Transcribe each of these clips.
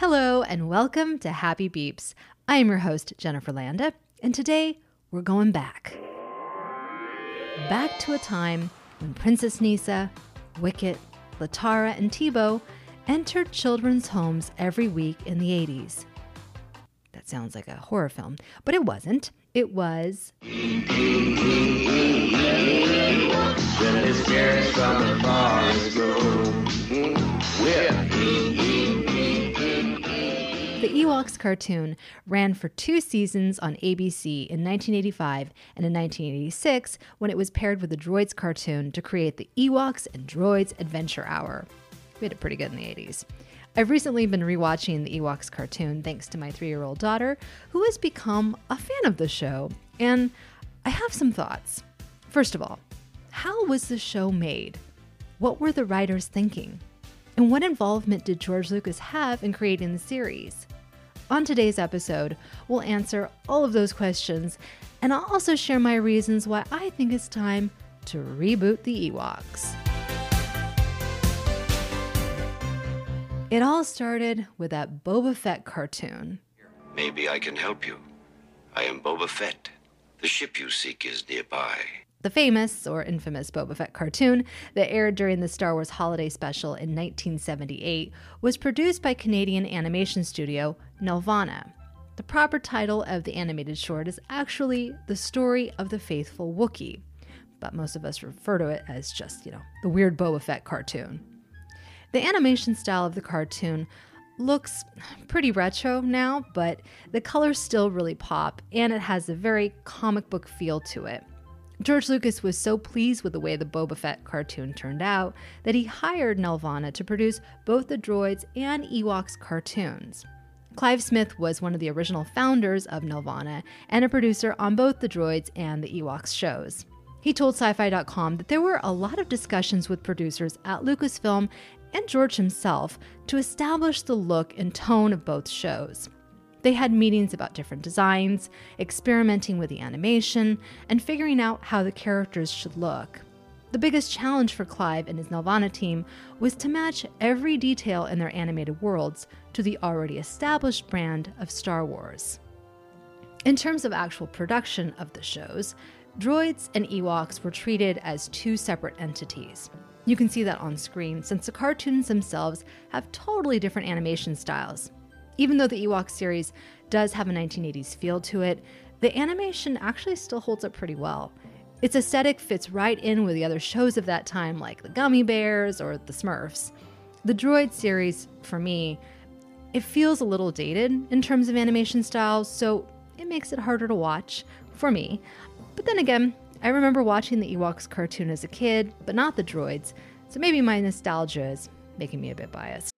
Hello, and welcome to Happy Beeps. I am your host, Jennifer Landa, and today we're going back. Back to a time when Princess Kneesaa, Wicket, Latara, and Teebo entered children's homes every week in the 80s. That sounds like a horror film, but it wasn't. It was. The Ewoks cartoon ran for two seasons on ABC in 1985 and in 1986 when it was paired with the Droids cartoon to create the Ewoks and Droids Adventure Hour. We had it pretty good in the 80s. I've recently been rewatching the Ewoks cartoon thanks to my three year old daughter, who has become a fan of the show, and I have some thoughts. First of all, how was the show made? What were the writers thinking? And what involvement did George Lucas have in creating the series? On today's episode, we'll answer all of those questions, and I'll also share my reasons why I think it's time to reboot the Ewoks. It all started with that Boba Fett cartoon. Maybe I can help you. I am Boba Fett. The ship you seek is nearby. The famous or infamous Boba Fett cartoon that aired during the Star Wars Holiday Special in 1978 was produced by Canadian animation studio Nelvana. The proper title of the animated short is actually The Story of the Faithful Wookiee, but most of us refer to it as just, you know, the weird Boba Fett cartoon. The animation style of the cartoon looks pretty retro now, but the colors still really pop, and it has a very comic book feel to it. George Lucas was so pleased with the way the Boba Fett cartoon turned out that he hired Nelvana to produce both the droids and Ewoks cartoons. Clive Smith was one of the original founders of Nelvana and a producer on both the droids and the Ewoks shows. He told sci fi.com that there were a lot of discussions with producers at Lucasfilm and George himself to establish the look and tone of both shows. They had meetings about different designs, experimenting with the animation, and figuring out how the characters should look. The biggest challenge for Clive and his Nelvana team was to match every detail in their animated worlds to the already established brand of Star Wars. In terms of actual production of the shows, droids and Ewoks were treated as two separate entities. You can see that on screen since the cartoons themselves have totally different animation styles. Even though the Ewok series does have a 1980s feel to it, the animation actually still holds up pretty well. Its aesthetic fits right in with the other shows of that time, like the Gummy Bears or the Smurfs. The Droid series, for me, it feels a little dated in terms of animation style, so it makes it harder to watch for me. But then again, I remember watching the Ewoks cartoon as a kid, but not the droids, so maybe my nostalgia is making me a bit biased.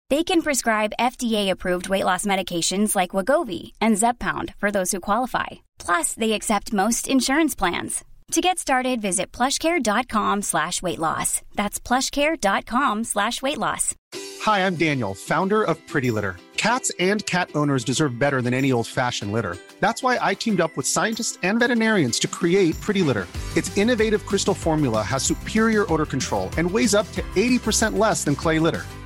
They can prescribe FDA-approved weight loss medications like Wegovy and Zepbound for those who qualify. Plus, they accept most insurance plans. To get started, visit plushcare.com slash weight loss. That's plushcare.com slash weight loss. Hi, I'm Daniel, founder of Pretty Litter. Cats and cat owners deserve better than any old-fashioned litter. That's why I teamed up with scientists and veterinarians to create Pretty Litter. Its innovative crystal formula has superior odor control and weighs up to 80% less than clay litter.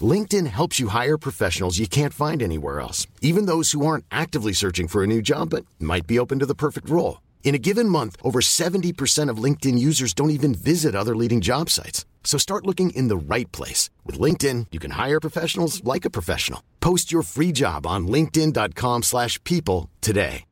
LinkedIn helps you hire professionals you can't find anywhere else, even those who aren't actively searching for a new job but might be open to the perfect role. In a given month, over 70% of LinkedIn users don't even visit other leading job sites. So start looking in the right place. With LinkedIn, you can hire professionals like a professional. Post your free job on linkedin.com slash people today.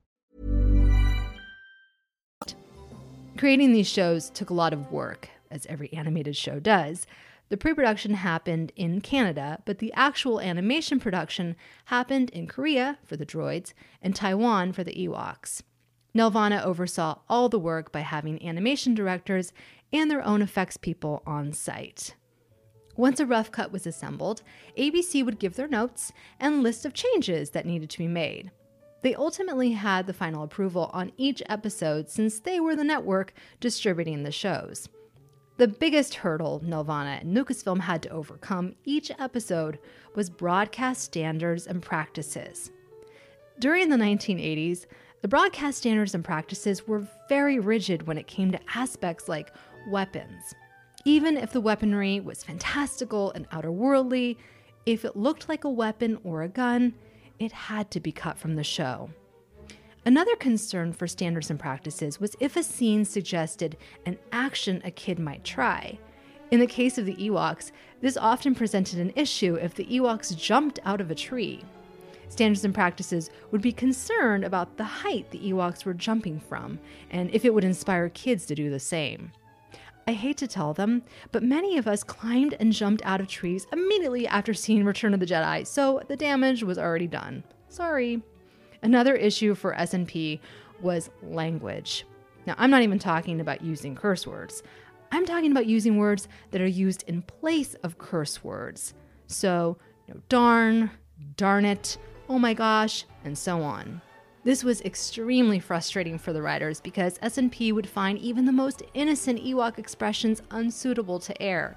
Creating these shows took a lot of work, as every animated show does. The pre production happened in Canada, but the actual animation production happened in Korea for the droids and Taiwan for the Ewoks. Nelvana oversaw all the work by having animation directors and their own effects people on site. Once a rough cut was assembled, ABC would give their notes and list of changes that needed to be made. They ultimately had the final approval on each episode since they were the network distributing the shows. The biggest hurdle Nelvana and Lucasfilm had to overcome each episode was broadcast standards and practices. During the 1980s, the broadcast standards and practices were very rigid when it came to aspects like weapons. Even if the weaponry was fantastical and outerworldly, if it looked like a weapon or a gun, it had to be cut from the show. Another concern for standards and practices was if a scene suggested an action a kid might try. In the case of the Ewoks, this often presented an issue if the Ewoks jumped out of a tree. Standards and practices would be concerned about the height the Ewoks were jumping from and if it would inspire kids to do the same. I hate to tell them, but many of us climbed and jumped out of trees immediately after seeing Return of the Jedi, so the damage was already done. Sorry. Another issue for S&P was language. Now, I'm not even talking about using curse words. I'm talking about using words that are used in place of curse words. So, you know, darn, darn it, oh my gosh, and so on. This was extremely frustrating for the writers because S&P would find even the most innocent Ewok expressions unsuitable to air.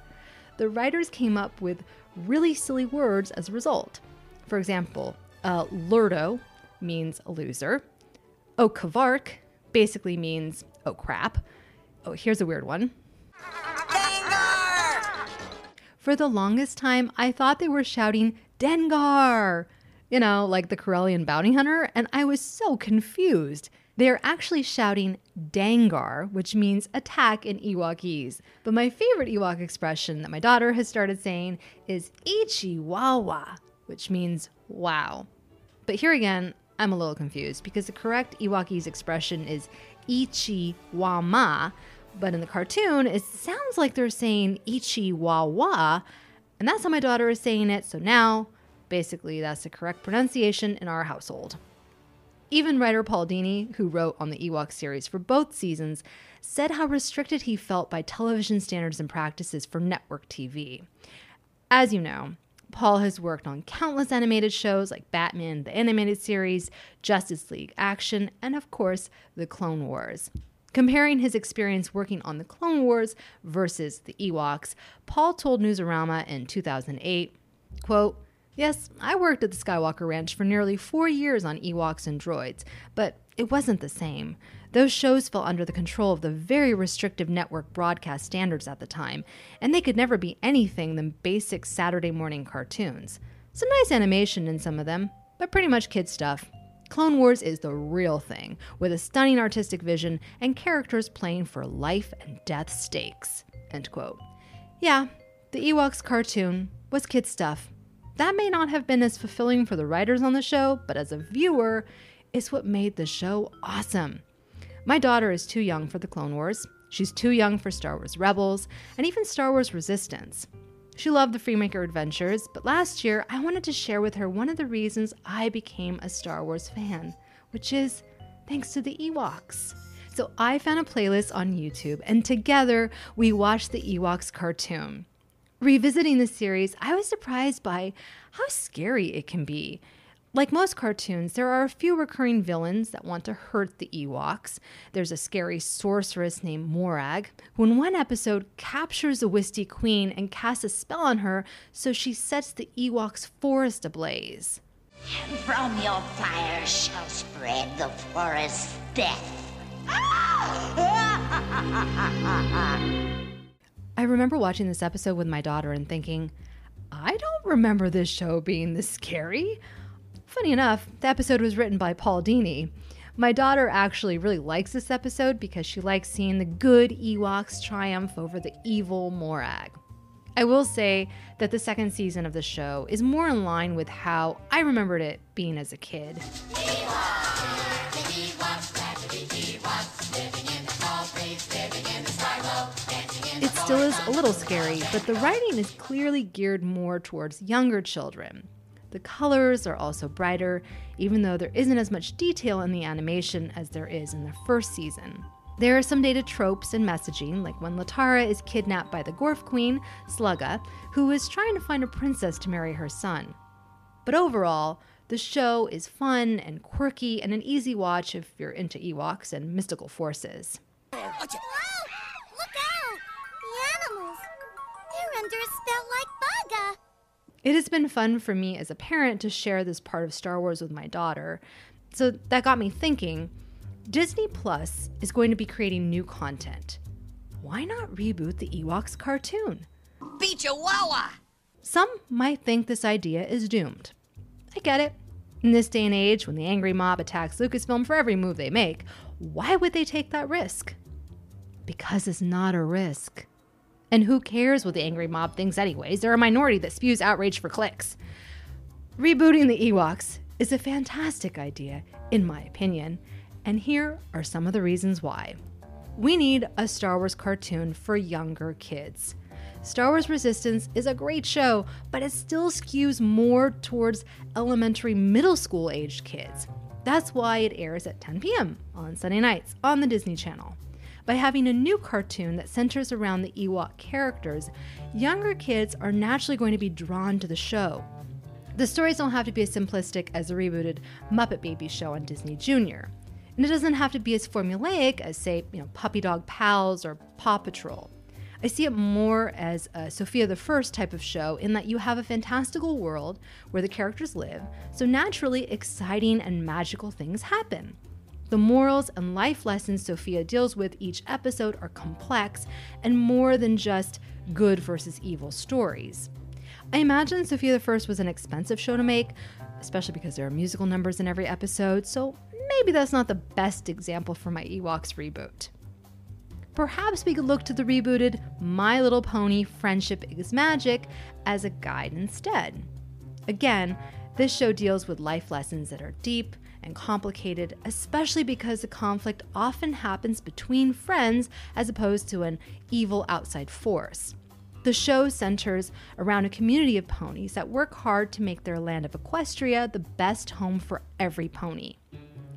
The writers came up with really silly words as a result. For example, uh, lurdo means loser. Oh, kavark basically means oh crap. Oh, here's a weird one. For the longest time, I thought they were shouting Dengar, you know, like the Corellian bounty hunter, and I was so confused. They are actually shouting Dangar, which means attack in Ewokese. But my favorite Ewok expression that my daughter has started saying is Ichi Wawa, which means wow. But here again, I'm a little confused because the correct Ewokese expression is Ichi Wama, but in the cartoon, it sounds like they're saying Ichi Wawa, and that's how my daughter is saying it, so now Basically, that's the correct pronunciation in our household. Even writer Paul Dini, who wrote on the Ewok series for both seasons, said how restricted he felt by television standards and practices for network TV. As you know, Paul has worked on countless animated shows like Batman, the animated series, Justice League Action, and of course, The Clone Wars. Comparing his experience working on The Clone Wars versus the Ewoks, Paul told Newsarama in 2008, quote, Yes, I worked at the Skywalker Ranch for nearly four years on Ewoks and droids, but it wasn't the same. Those shows fell under the control of the very restrictive network broadcast standards at the time, and they could never be anything than basic Saturday morning cartoons. Some nice animation in some of them, but pretty much kid stuff. Clone Wars is the real thing, with a stunning artistic vision and characters playing for life and death stakes. End quote. Yeah, the Ewoks cartoon was kid stuff, that may not have been as fulfilling for the writers on the show, but as a viewer, it's what made the show awesome. My daughter is too young for the Clone Wars. She's too young for Star Wars Rebels, and even Star Wars Resistance. She loved the Freemaker adventures, but last year I wanted to share with her one of the reasons I became a Star Wars fan, which is thanks to the Ewoks. So I found a playlist on YouTube, and together we watched the Ewoks cartoon. Revisiting the series, I was surprised by how scary it can be. Like most cartoons, there are a few recurring villains that want to hurt the Ewoks. There's a scary sorceress named Morag, who in one episode captures the Wisty Queen and casts a spell on her so she sets the Ewoks' forest ablaze. From your fire shall spread the forest's death. I remember watching this episode with my daughter and thinking, I don't remember this show being this scary. Funny enough, the episode was written by Paul Dini. My daughter actually really likes this episode because she likes seeing the good Ewoks triumph over the evil Morag. I will say that the second season of the show is more in line with how I remembered it being as a kid. Still is a little scary, but the writing is clearly geared more towards younger children. The colors are also brighter, even though there isn't as much detail in the animation as there is in the first season. There are some dated tropes and messaging, like when Latara is kidnapped by the Gorf Queen, Slugga, who is trying to find a princess to marry her son. But overall, the show is fun and quirky and an easy watch if you're into Ewoks and mystical forces. Oh, Like Bugga! It has been fun for me as a parent to share this part of Star Wars with my daughter. So that got me thinking Disney Plus is going to be creating new content. Why not reboot the Ewoks cartoon? Your wawa! Some might think this idea is doomed. I get it. In this day and age, when the angry mob attacks Lucasfilm for every move they make, why would they take that risk? Because it's not a risk. And who cares what the angry mob thinks, anyways? They're a minority that spews outrage for clicks. Rebooting the Ewoks is a fantastic idea, in my opinion, and here are some of the reasons why. We need a Star Wars cartoon for younger kids. Star Wars Resistance is a great show, but it still skews more towards elementary middle school aged kids. That's why it airs at 10 p.m. on Sunday nights on the Disney Channel. By having a new cartoon that centers around the Ewok characters, younger kids are naturally going to be drawn to the show. The stories don't have to be as simplistic as the rebooted Muppet Babies show on Disney Junior. And it doesn't have to be as formulaic as, say, you know, Puppy Dog Pals or Paw Patrol. I see it more as a Sofia the First type of show in that you have a fantastical world where the characters live, so naturally exciting and magical things happen. The morals and life lessons Sofia deals with each episode are complex and more than just good versus evil stories. I imagine the First was an expensive show to make, especially because there are musical numbers in every episode, so maybe that's not the best example for my Ewoks reboot. Perhaps we could look to the rebooted My Little Pony Friendship is Magic as a guide instead. Again, this show deals with life lessons that are deep and complicated, especially because the conflict often happens between friends as opposed to an evil outside force. The show centers around a community of ponies that work hard to make their land of Equestria the best home for every pony.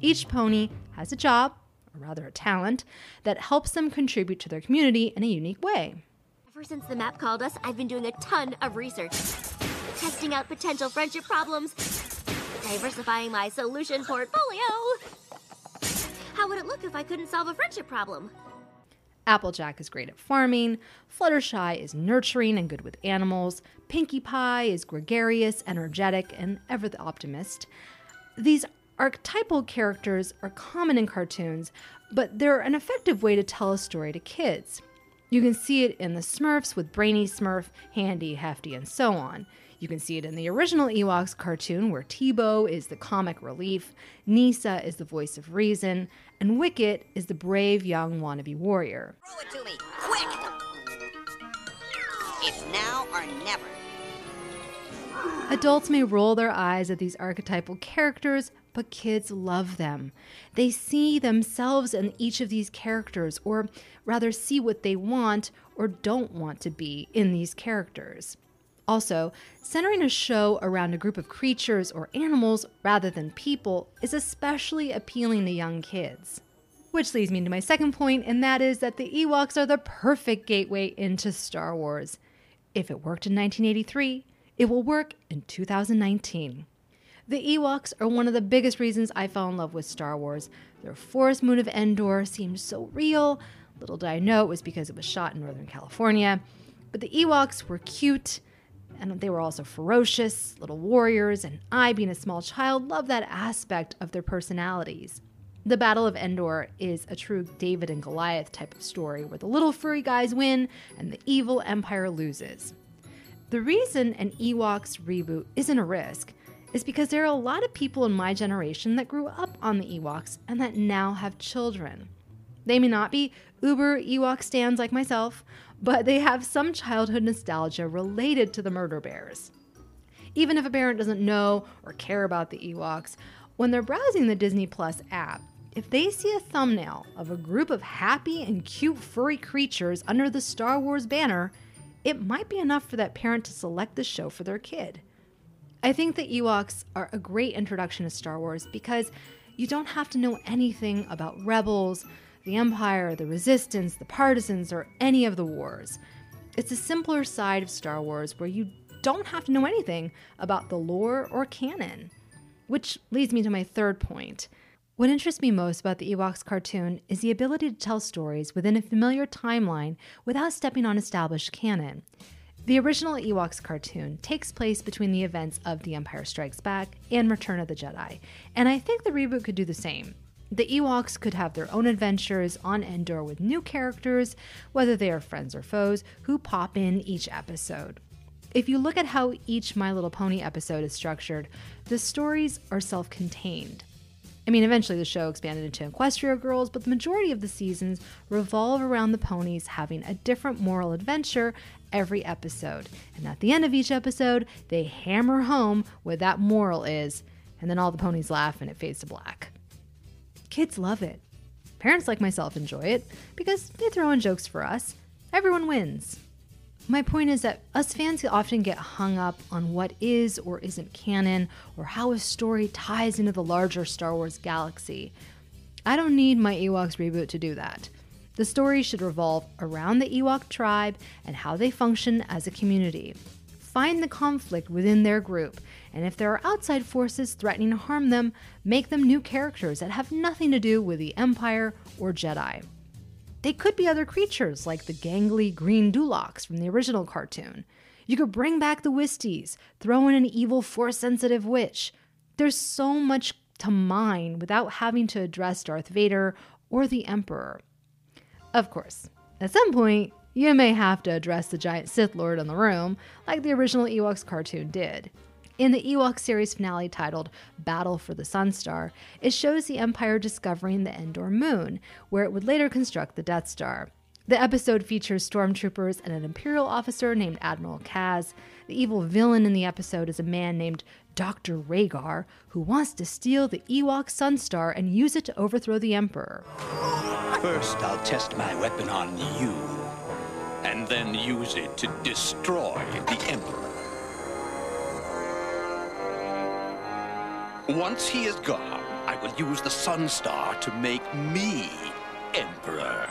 Each pony has a job, or rather a talent, that helps them contribute to their community in a unique way. Ever since the map called us, I've been doing a ton of research. Testing out potential friendship problems, diversifying my solution portfolio. How would it look if I couldn't solve a friendship problem? Applejack is great at farming, Fluttershy is nurturing and good with animals, Pinkie Pie is gregarious, energetic, and ever the optimist. These archetypal characters are common in cartoons, but they're an effective way to tell a story to kids. You can see it in the Smurfs with Brainy Smurf, Handy, Hefty, and so on. You can see it in the original Ewoks cartoon, where Teebo is the comic relief, Kneesaa is the voice of reason, and Wicket is the brave young wannabe warrior. Throw it to me, quick! It's now or never. Adults may roll their eyes at these archetypal characters, but kids love them. They see themselves in each of these characters, or rather, see what they want or don't want to be in these characters. Also, centering a show around a group of creatures or animals rather than people is especially appealing to young kids. Which leads me to my second point, and that is that the Ewoks are the perfect gateway into Star Wars. If it worked in 1983, it will work in 2019. The Ewoks are one of the biggest reasons I fell in love with Star Wars. Their forest moon of Endor seemed so real. Little did I know it was because it was shot in Northern California. But the Ewoks were cute, and they were also ferocious, little warriors, and I, being a small child, loved that aspect of their personalities. The Battle of Endor is a true David and Goliath type of story where the little furry guys win and the evil empire loses. The reason an Ewoks reboot isn't a risk is because there are a lot of people in my generation that grew up on the Ewoks and that now have children. They may not be uber Ewok stands like myself, but they have some childhood nostalgia related to the murder bears. Even if a parent doesn't know or care about the Ewoks, when they're browsing the Disney Plus app, if they see a thumbnail of a group of happy and cute furry creatures under the Star Wars banner, it might be enough for that parent to select the show for their kid. I think the Ewoks are a great introduction to Star Wars because you don't have to know anything about rebels, the Empire, the Resistance, the Partisans, or any of the wars. It's a simpler side of Star Wars where you don't have to know anything about the lore or canon. Which leads me to my third point. What interests me most about the Ewoks cartoon is the ability to tell stories within a familiar timeline without stepping on established canon. The original Ewoks cartoon takes place between the events of The Empire Strikes Back and Return of the Jedi, and I think the reboot could do the same. The Ewoks could have their own adventures on Endor with new characters, whether they are friends or foes, who pop in each episode. If you look at how each My Little Pony episode is structured, the stories are self contained. I mean, eventually the show expanded into Equestria Girls, but the majority of the seasons revolve around the ponies having a different moral adventure every episode. And at the end of each episode, they hammer home what that moral is, and then all the ponies laugh and it fades to black. Kids love it. Parents like myself enjoy it because they throw in jokes for us. Everyone wins. My point is that us fans often get hung up on what is or isn't canon or how a story ties into the larger Star Wars galaxy. I don't need my Ewoks reboot to do that. The story should revolve around the Ewok tribe and how they function as a community. Find the conflict within their group and if there are outside forces threatening to harm them, make them new characters that have nothing to do with the Empire or Jedi. They could be other creatures like the gangly green Duloks from the original cartoon. You could bring back the Wisties, throw in an evil force sensitive witch. There's so much to mine without having to address Darth Vader or the Emperor. Of course, at some point, you may have to address the giant Sith Lord in the room, like the original Ewoks cartoon did. In the Ewok series finale titled Battle for the Sunstar, it shows the Empire discovering the Endor moon, where it would later construct the Death Star. The episode features stormtroopers and an Imperial officer named Admiral Kaz. The evil villain in the episode is a man named Dr. Raygar, who wants to steal the Ewok Sunstar and use it to overthrow the Emperor. First, I'll test my weapon on you, and then use it to destroy the Emperor. Once he is gone, I will use the Sun Star to make me Emperor.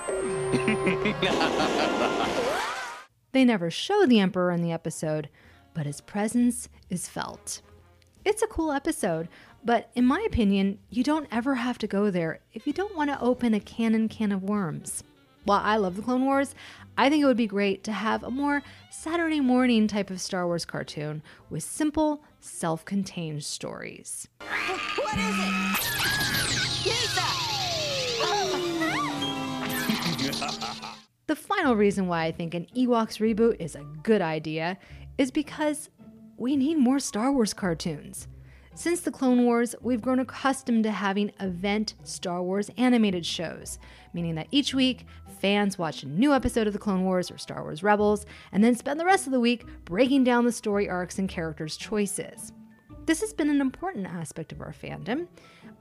they never show the Emperor in the episode, but his presence is felt. It's a cool episode, but in my opinion, you don't ever have to go there if you don't want to open a canon can of worms. While I love the Clone Wars, I think it would be great to have a more Saturday morning type of Star Wars cartoon with simple, self contained stories. What is it? The final reason why I think an Ewoks reboot is a good idea is because we need more Star Wars cartoons. Since the Clone Wars, we've grown accustomed to having event Star Wars animated shows, meaning that each week fans watch a new episode of the Clone Wars or Star Wars Rebels, and then spend the rest of the week breaking down the story arcs and characters' choices. This has been an important aspect of our fandom,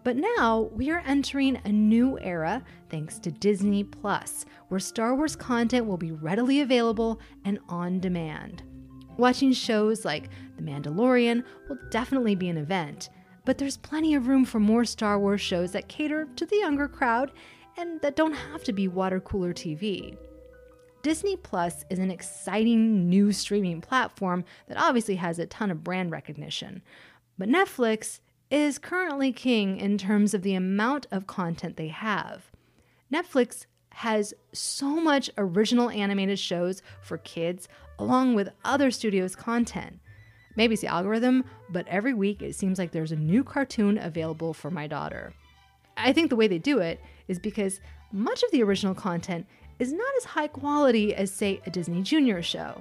but now we are entering a new era thanks to Disney Plus, where Star Wars content will be readily available and on demand. Watching shows like The Mandalorian will definitely be an event, but there's plenty of room for more Star Wars shows that cater to the younger crowd and that don't have to be water cooler TV. Disney Plus is an exciting new streaming platform that obviously has a ton of brand recognition, but Netflix is currently king in terms of the amount of content they have. Netflix has so much original animated shows for kids along with other studios' content. Maybe it's the algorithm, but every week it seems like there's a new cartoon available for my daughter. I think the way they do it is because much of the original content is not as high quality as, say, a Disney Junior show.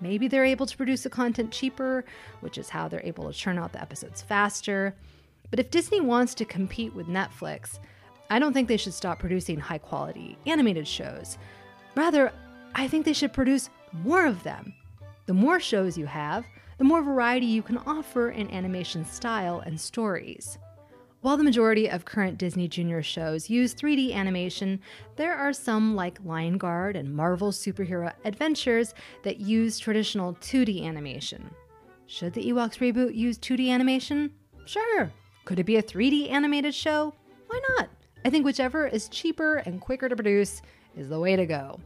Maybe they're able to produce the content cheaper, which is how they're able to churn out the episodes faster. But if Disney wants to compete with Netflix, I don't think they should stop producing high quality animated shows. Rather, I think they should produce more of them. The more shows you have, the more variety you can offer in animation style and stories. While the majority of current Disney Junior shows use 3D animation, there are some like Lion Guard and Marvel Superhero Adventures that use traditional 2D animation. Should the Ewoks reboot use 2D animation? Sure. Could it be a 3D animated show? Why not? I think whichever is cheaper and quicker to produce is the way to go.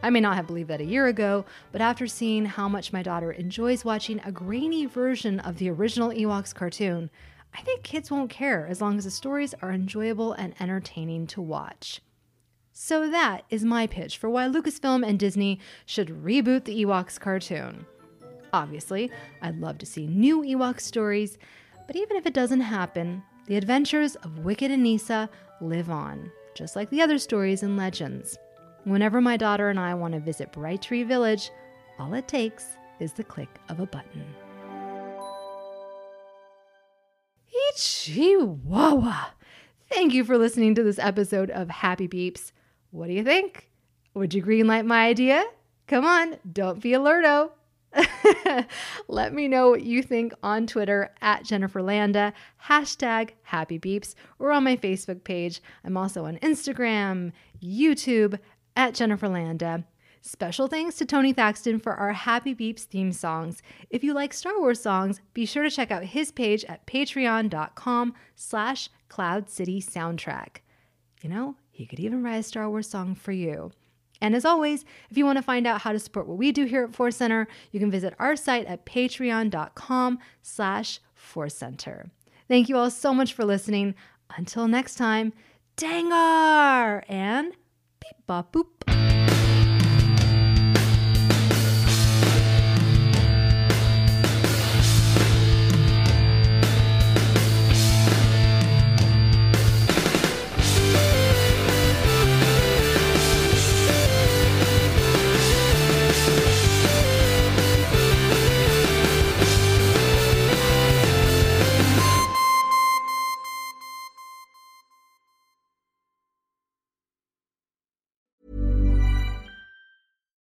I may not have believed that a year ago, but after seeing how much my daughter enjoys watching a grainy version of the original Ewoks cartoon, I think kids won't care as long as the stories are enjoyable and entertaining to watch. So that is my pitch for why Lucasfilm and Disney should reboot the Ewoks cartoon. Obviously, I'd love to see new Ewok stories, but even if it doesn't happen, the adventures of Wicket and Kneesaa live on, just like the other stories and legends. Whenever my daughter and I want to visit Bright Tree Village, all it takes is the click of a button. Chihuahua. Thank you for listening to this episode of Happy Beeps. What do you think? Would you greenlight my idea? Come on, don't be a lurdo. Let me know what you think on Twitter at Jennifer Landa, hashtag Happy Beeps, or on my Facebook page. I'm also on Instagram, YouTube at Jennifer Landa. Special thanks to Tony Thaxton for our Happy Beeps theme songs. If you like Star Wars songs, be sure to check out his page at patreon.com slash Cloud City Soundtrack. You know, he could even write a Star Wars song for you. And as always, if you want to find out how to support what we do here at Force Center, you can visit our site at patreon.com slash Force Center. Thank you all so much for listening. Until next time, Dangar and beep bop boop.